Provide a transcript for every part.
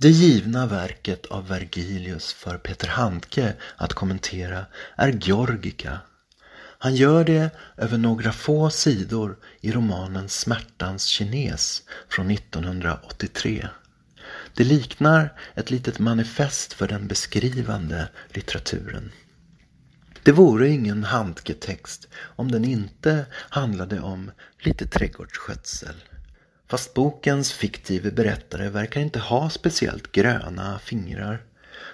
Det givna verket av Vergilius för Peter Handke att kommentera är Georgica. Han gör det över några få sidor i romanen Smärtans kines från 1983. Det liknar ett litet manifest för den beskrivande litteraturen. Det vore ingen Handke-text om den inte handlade om lite trädgårdsskötsel. Fast bokens fiktive berättare verkar inte ha speciellt gröna fingrar.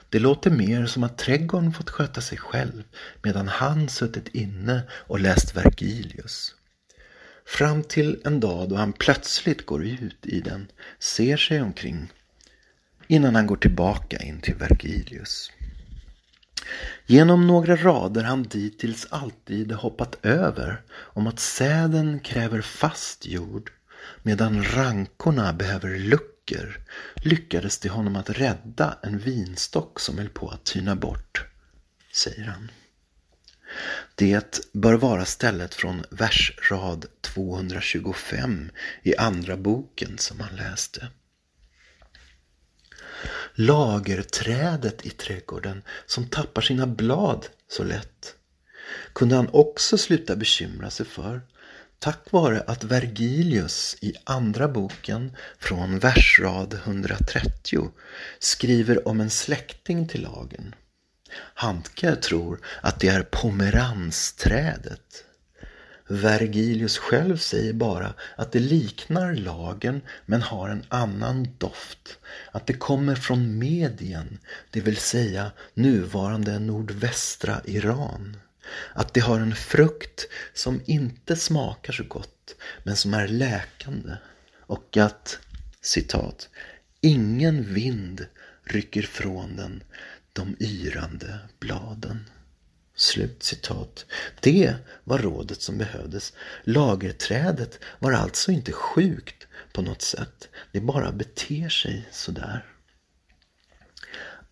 Det låter mer som att trädgården fått sköta sig själv medan han suttit inne och läst Vergilius. Fram till en dag då han plötsligt går ut i den, ser sig omkring innan han går tillbaka in till Vergilius. Genom några rader han dittills alltid hoppat över om att säden kräver fast jord medan rankorna behöver luckor lyckades det honom att rädda en vinstock som höll på att tyna bort, säger han. Det bör vara stället från versrad 225 i andra boken som han läste. Lagerträdet i trädgården som tappar sina blad så lätt kunde han också sluta bekymra sig för tack vare att Vergilius i andra boken från versrad 130 skriver om en släkting till lagen. Handke tror att det är pomeransträdet. Vergilius själv säger bara att det liknar lagen men har en annan doft. Att det kommer från Medien, det vill säga nuvarande nordvästra Iran. Att det har en frukt som inte smakar så gott men som är läkande. Och att, citat, ingen vind rycker från den de yrande bladen. Slut citat. Det var rådet som behövdes. Lagerträdet var alltså inte sjukt på något sätt. Det bara beter sig sådär.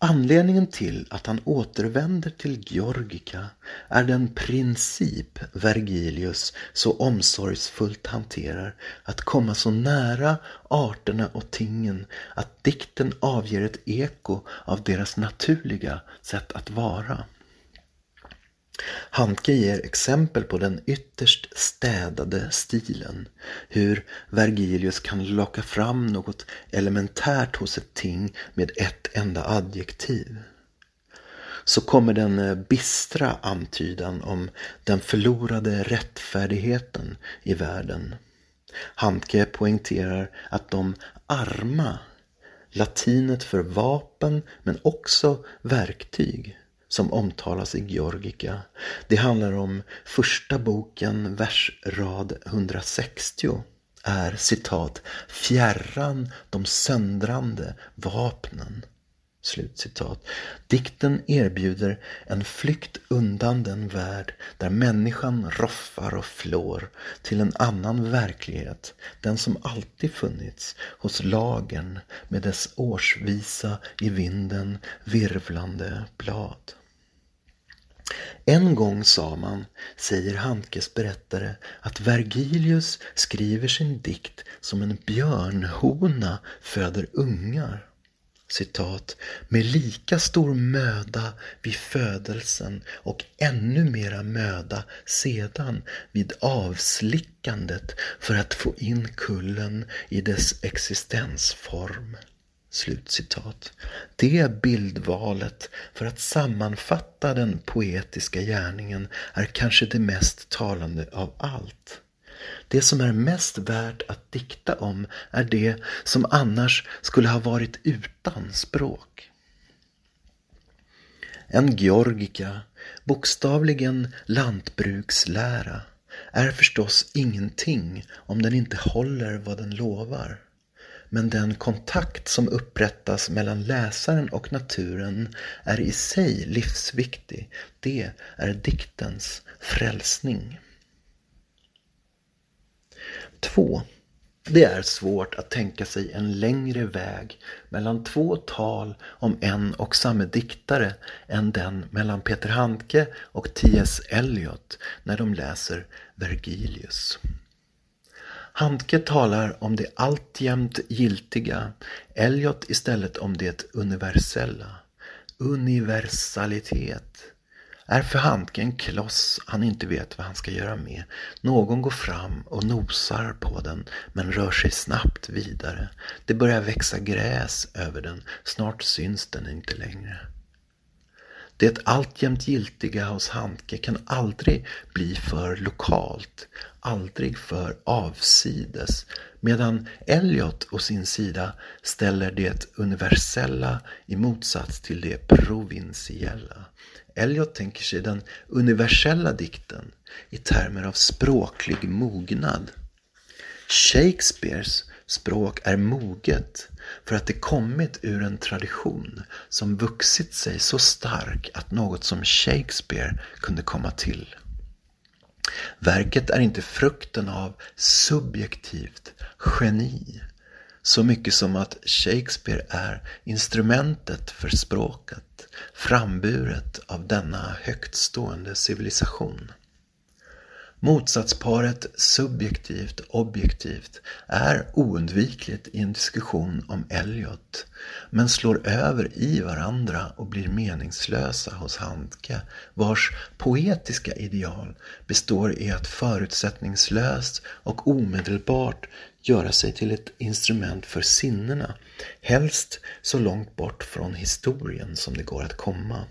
Anledningen till att han återvänder till Georgica är den princip Vergilius så omsorgsfullt hanterar att komma så nära arterna och tingen att dikten avger ett eko av deras naturliga sätt att vara. Handke ger exempel på den ytterst städade stilen. Hur Vergilius kan locka fram något elementärt hos ett ting med ett enda adjektiv. Så kommer den eh, bistra antydan om den förlorade rättfärdigheten i världen. Handke poängterar att de arma, latinet för vapen men också verktyg, som omtalas i Georgica. Det handlar om första boken, versrad 160 är citat fjärran de söndrande vapnen. Slutcitat. Dikten erbjuder en flykt undan den värld där människan roffar och flår till en annan verklighet, den som alltid funnits hos lagen med dess årsvisa i vinden virvlande blad. En gång sa man, säger Handkes berättare, att Vergilius skriver sin dikt som en björnhona föder ungar. Citat, med lika stor möda vid födelsen och ännu mera möda sedan vid avslickandet för att få in kullen i dess existensform. Slutcitat. Det bildvalet för att sammanfatta den poetiska gärningen är kanske det mest talande av allt. Det som är mest värt att dikta om är det som annars skulle ha varit utan språk. En georgica, bokstavligen lantbrukslära, är förstås ingenting om den inte håller vad den lovar. Men den kontakt som upprättas mellan läsaren och naturen är i sig livsviktig. Det är diktens frälsning. 2. Det är svårt att tänka sig en längre väg mellan två tal om en och samma diktare än den mellan Peter Handke och T.S. Eliot när de läser Vergilius. Handke talar om det alltjämt giltiga, Eliot istället om det universella. Universalitet är för Handke en kloss han inte vet vad han ska göra med. Någon går fram och nosar på den men rör sig snabbt vidare. Det börjar växa gräs över den, snart syns den inte längre. Det alltjämt giltiga hos Handke kan aldrig bli för lokalt, aldrig för avsides, medan Eliot å sin sida ställer det universella i motsats till det provinsiella. Eliot tänker sig den universella dikten i termer av språklig mognad. Shakespeares språk är moget för att det kommit ur en tradition som vuxit sig så stark att något som Shakespeare kunde komma till. Verket är inte frukten av subjektivt geni så mycket som att Shakespeare är instrumentet för språket, framburet av denna högtstående civilisation. Motsatsparet subjektivt objektivt är oundvikligt i en diskussion om Elliot men slår över i varandra och blir meningslösa hos Handke vars poetiska ideal består i att förutsättningslöst och omedelbart göra sig till ett instrument för sinnena, helst så långt bort från historien som det går att komma.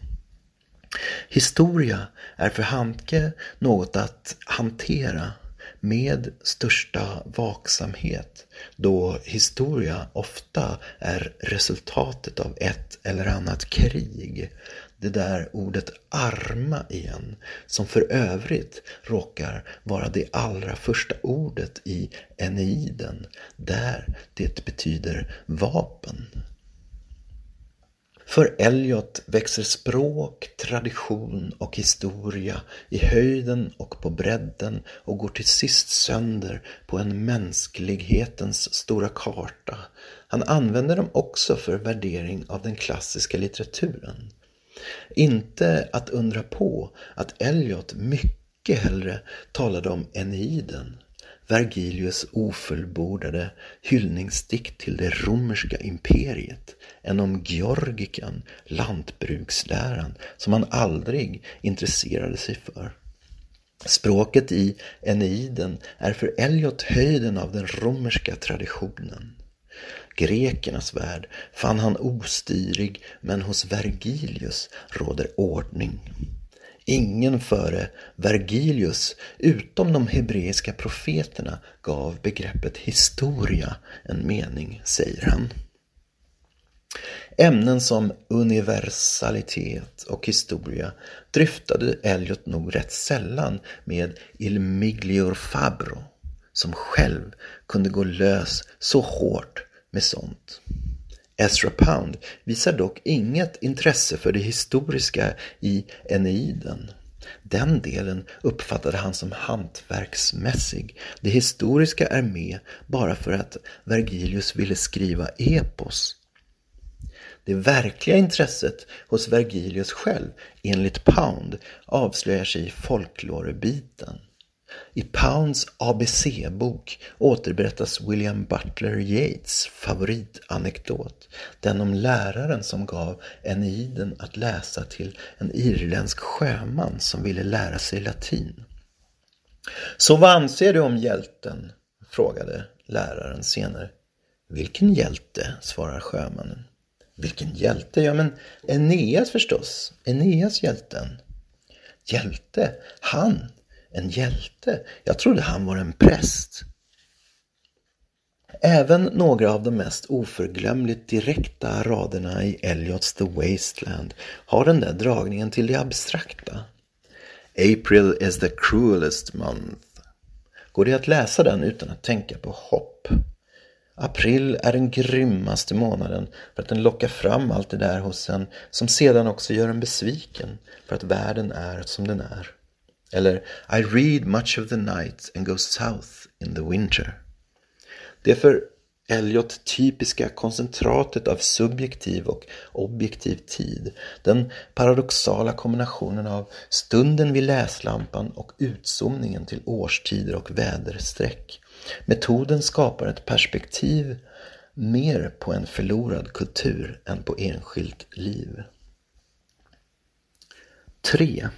Historia är för Handke något att hantera med största vaksamhet då historia ofta är resultatet av ett eller annat krig. Det där ordet arma igen, som för övrigt råkar vara det allra första ordet i Eneiden, där det betyder vapen. För Eliot växer språk, tradition och historia i höjden och på bredden och går till sist sönder på en mänsklighetens stora karta. Han använder dem också för värdering av den klassiska litteraturen. Inte att undra på att Eliot mycket hellre talade om Eneiden Vergilius ofullbordade hyllningsdikt till det romerska imperiet än om Georgikan, lantbruksläran, som han aldrig intresserade sig för. Språket i Eneiden är för Eliot höjden av den romerska traditionen. Grekernas värld fann han ostyrig men hos Vergilius råder ordning. Ingen före Vergilius, utom de hebreiska profeterna, gav begreppet historia en mening, säger han. Ämnen som universalitet och historia dryftade Eliot nog rätt sällan med Il Miglior Fabro, som själv kunde gå lös så hårt med sånt. Ezra Pound visar dock inget intresse för det historiska i Eneiden. Den delen uppfattade han som hantverksmässig. Det historiska är med bara för att Vergilius ville skriva epos. Det verkliga intresset hos Vergilius själv, enligt Pound, avslöjar sig i folklorebiten. I Pounds ABC-bok återberättas William Butler Yeats favoritanekdot. Den om läraren som gav Eneiden att läsa till en irländsk sjöman som ville lära sig latin. Så vad anser du om hjälten? frågade läraren senare. Vilken hjälte? svarar sjömannen. Vilken hjälte? Ja, men Eneas förstås. Eneas hjälten. Hjälte? Han? En hjälte? Jag trodde han var en präst. Även några av de mest oförglömligt direkta raderna i Eliots The Wasteland har den där dragningen till det abstrakta. April is the cruelest month. Går det att läsa den utan att tänka på hopp? April är den grymmaste månaden för att den lockar fram allt det där hos en som sedan också gör en besviken för att världen är som den är. Eller I read much of the night and go south in the winter. Det för Eliot typiska koncentratet av subjektiv och objektiv tid. Den paradoxala kombinationen av stunden vid läslampan och utzoomningen till årstider och väderstreck. Metoden skapar ett perspektiv mer på en förlorad kultur än på enskilt liv. 3.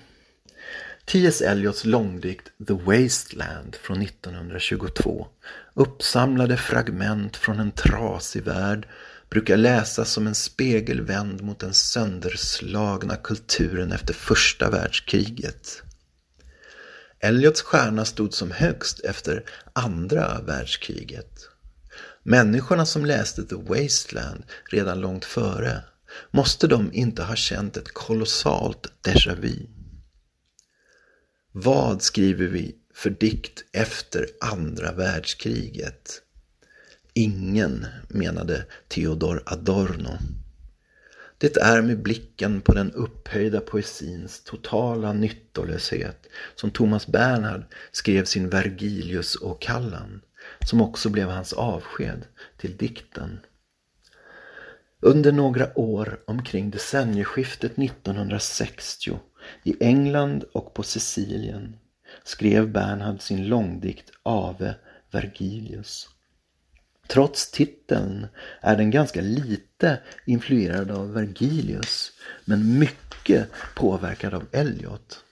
T.S. Eliots långdikt The Wasteland från 1922 uppsamlade fragment från en trasig värld brukar läsas som en spegel vänd mot den sönderslagna kulturen efter första världskriget. Eliots stjärna stod som högst efter andra världskriget. Människorna som läste The Wasteland redan långt före, måste de inte ha känt ett kolossalt déjà vu? Vad skriver vi för dikt efter andra världskriget? Ingen, menade Theodor Adorno. Det är med blicken på den upphöjda poesins totala nyttolöshet som Thomas Bernhard skrev sin Vergilius och Kallan, som också blev hans avsked till dikten. Under några år omkring decennieskiftet 1960 i England och på Sicilien skrev Bernhard sin långdikt Ave Vergilius. Trots titeln är den ganska lite influerad av Vergilius men mycket påverkad av Eliot.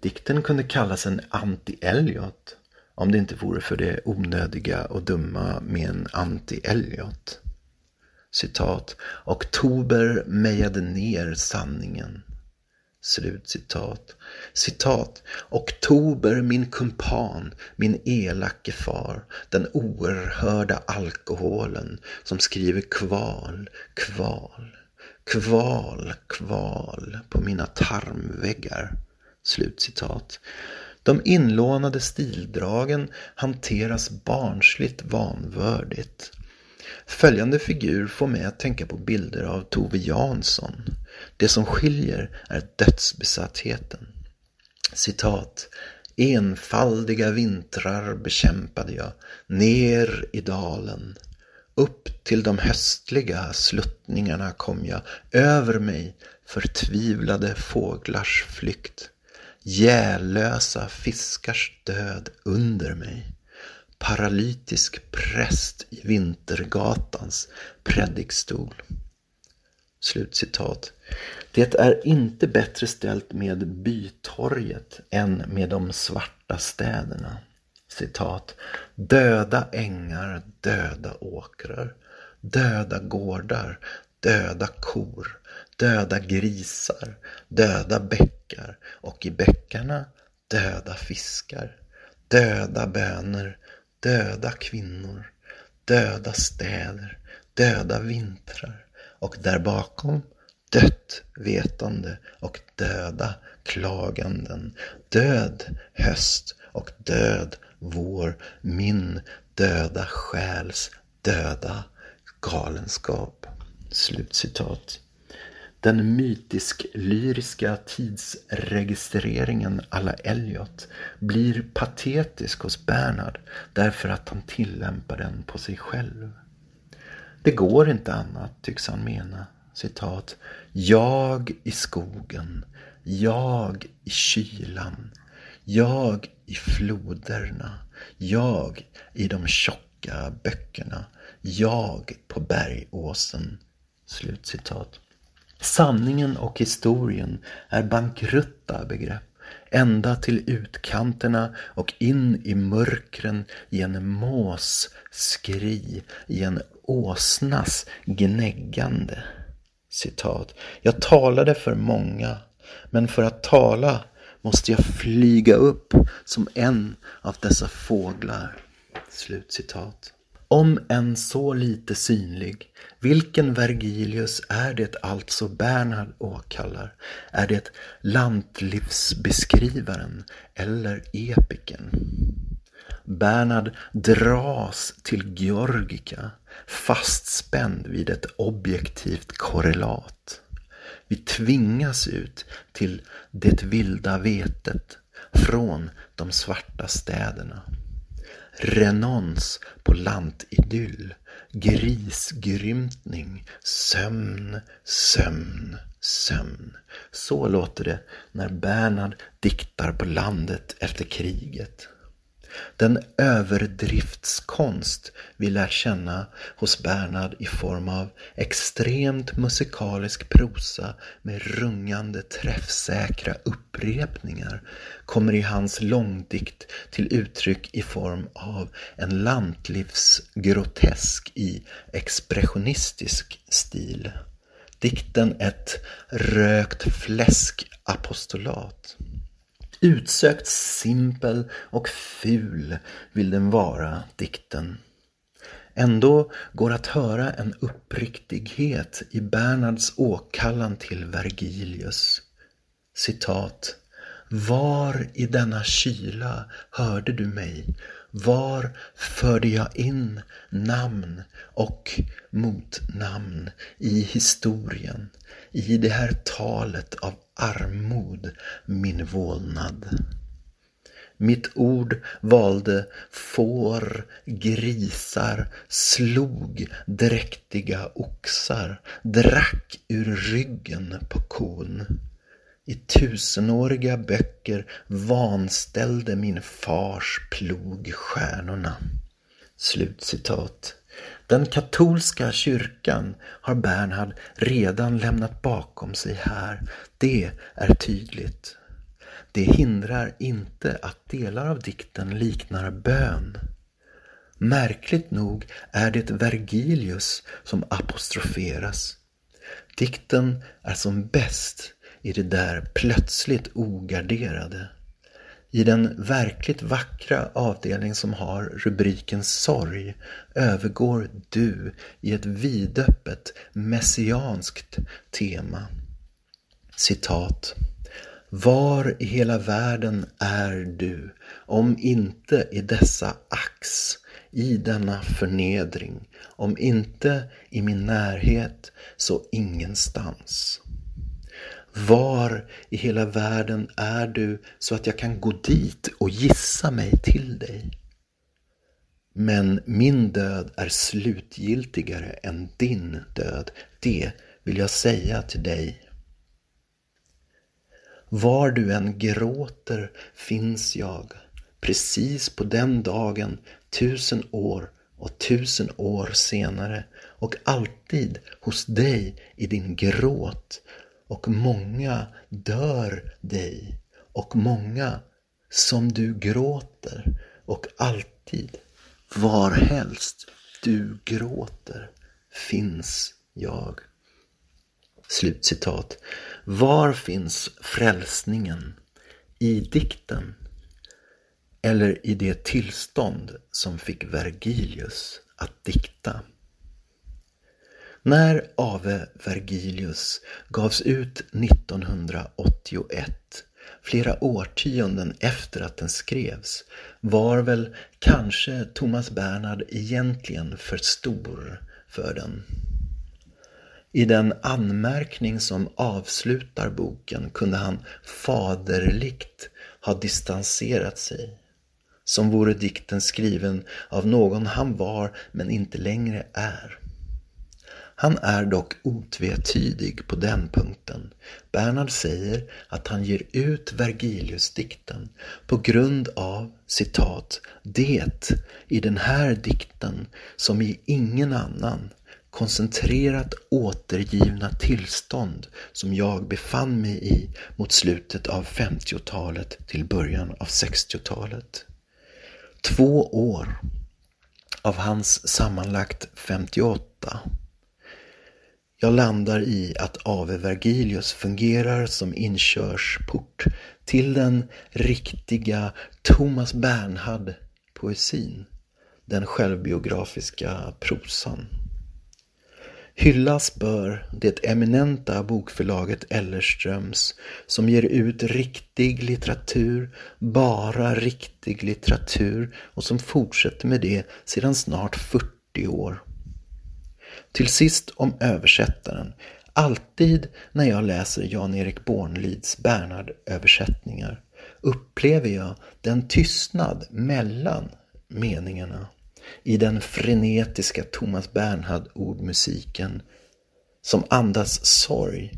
Dikten kunde kallas en anti-Eliot om det inte vore för det onödiga och dumma med en anti-Eliot. Citat. Oktober mejade ner sanningen. Slut citat. Citat. Oktober min kumpan, min elake far, den oerhörda alkoholen som skriver kval, kval, kval, kval på mina tarmväggar. Slut citat. De inlånade stildragen hanteras barnsligt vanvördigt. Följande figur får mig att tänka på bilder av Tove Jansson. Det som skiljer är dödsbesattheten. Citat. Enfaldiga vintrar bekämpade jag, ner i dalen. Upp till de höstliga sluttningarna kom jag, över mig förtvivlade fåglars flykt. Gällösa fiskars död under mig paralytisk präst i Vintergatans predikstol. Slutcitat. Det är inte bättre ställt med Bytorget än med de svarta städerna. Citat. Döda ängar, döda åkrar, döda gårdar, döda kor, döda grisar, döda bäckar och i bäckarna döda fiskar, döda bönor, döda kvinnor, döda städer, döda vintrar och där bakom dött vetande och döda klaganden, död höst och död vår, min döda själs döda galenskap. Slutcitat. Den mytisk-lyriska tidsregistreringen alla Elliot blir patetisk hos Bernhard därför att han tillämpar den på sig själv. Det går inte annat, tycks han mena. Citat. Jag i skogen, jag i kylan, jag i floderna, jag i de tjocka böckerna, jag på bergåsen. Slutcitat. Sanningen och historien är bankrutta begrepp ända till utkanterna och in i mörkren i en mås skri, i en åsnas gnäggande. Citat. Jag talade för många, men för att tala måste jag flyga upp som en av dessa fåglar. Slutcitat. Om än så lite synlig, vilken Vergilius är det alltså Bernhard åkallar? Är det lantlivsbeskrivaren eller epiken? Bernhard dras till Georgica, fastspänd vid ett objektivt korrelat. Vi tvingas ut till det vilda vetet från de svarta städerna renons på lantidyll, grisgrymtning, sömn, sömn, sömn. Så låter det när Bernhard diktar på landet efter kriget. Den överdriftskonst vi lär känna hos Bernhard i form av extremt musikalisk prosa med rungande träffsäkra upprepningar kommer i hans långdikt till uttryck i form av en lantlivsgrotesk i expressionistisk stil. Dikten ett rökt fläsk-apostolat. Utsökt simpel och ful vill den vara, dikten. Ändå går att höra en uppriktighet i Bernhards åkallan till Vergilius. Citat. Var i denna kyla hörde du mig? Var förde jag in namn och motnamn i historien, i det här talet av armod, min vålnad? Mitt ord valde får, grisar, slog dräktiga oxar, drack ur ryggen på kon. I tusenåriga böcker vanställde min fars plog stjärnorna. Slutcitat. Den katolska kyrkan har Bernhard redan lämnat bakom sig här. Det är tydligt. Det hindrar inte att delar av dikten liknar bön. Märkligt nog är det Vergilius som apostroferas. Dikten är som bäst i det där plötsligt ogarderade. I den verkligt vackra avdelning som har rubriken Sorg övergår du i ett vidöppet messianskt tema. Citat. Var i hela världen är du, om inte i dessa ax, i denna förnedring, om inte i min närhet, så ingenstans. Var i hela världen är du så att jag kan gå dit och gissa mig till dig? Men min död är slutgiltigare än din död, det vill jag säga till dig. Var du än gråter finns jag, precis på den dagen tusen år och tusen år senare och alltid hos dig i din gråt och många dör dig och många som du gråter och alltid varhelst du gråter finns jag. Slutcitat. Var finns frälsningen? I dikten? Eller i det tillstånd som fick Vergilius att dikta? När Ave Vergilius gavs ut 1981, flera årtionden efter att den skrevs, var väl kanske Thomas Bernhard egentligen för stor för den. I den anmärkning som avslutar boken kunde han faderligt ha distanserat sig. Som vore dikten skriven av någon han var men inte längre är. Han är dock otvetydig på den punkten. Bernhard säger att han ger ut Vergilius-dikten på grund av citat ”det i den här dikten som i ingen annan koncentrerat återgivna tillstånd som jag befann mig i mot slutet av 50-talet till början av 60-talet. Två år av hans sammanlagt 58 jag landar i att Ave Vergilius fungerar som inkörsport till den riktiga Thomas Bernhard-poesin, den självbiografiska prosan. Hyllas bör det eminenta bokförlaget Ellerströms som ger ut riktig litteratur, bara riktig litteratur och som fortsätter med det sedan snart 40 år. Till sist om översättaren. Alltid när jag läser Jan-Erik Bornlids Bernhard-översättningar upplever jag den tystnad mellan meningarna i den frenetiska Thomas Bernhard-ordmusiken som andas sorg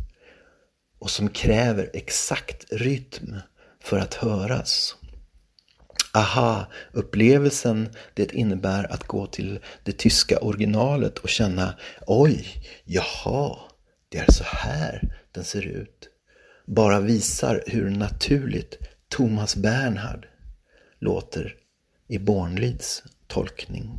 och som kräver exakt rytm för att höras. Aha-upplevelsen det innebär att gå till det tyska originalet och känna oj, jaha, det är så här den ser ut. Bara visar hur naturligt Thomas Bernhard låter i Bornlids tolkning.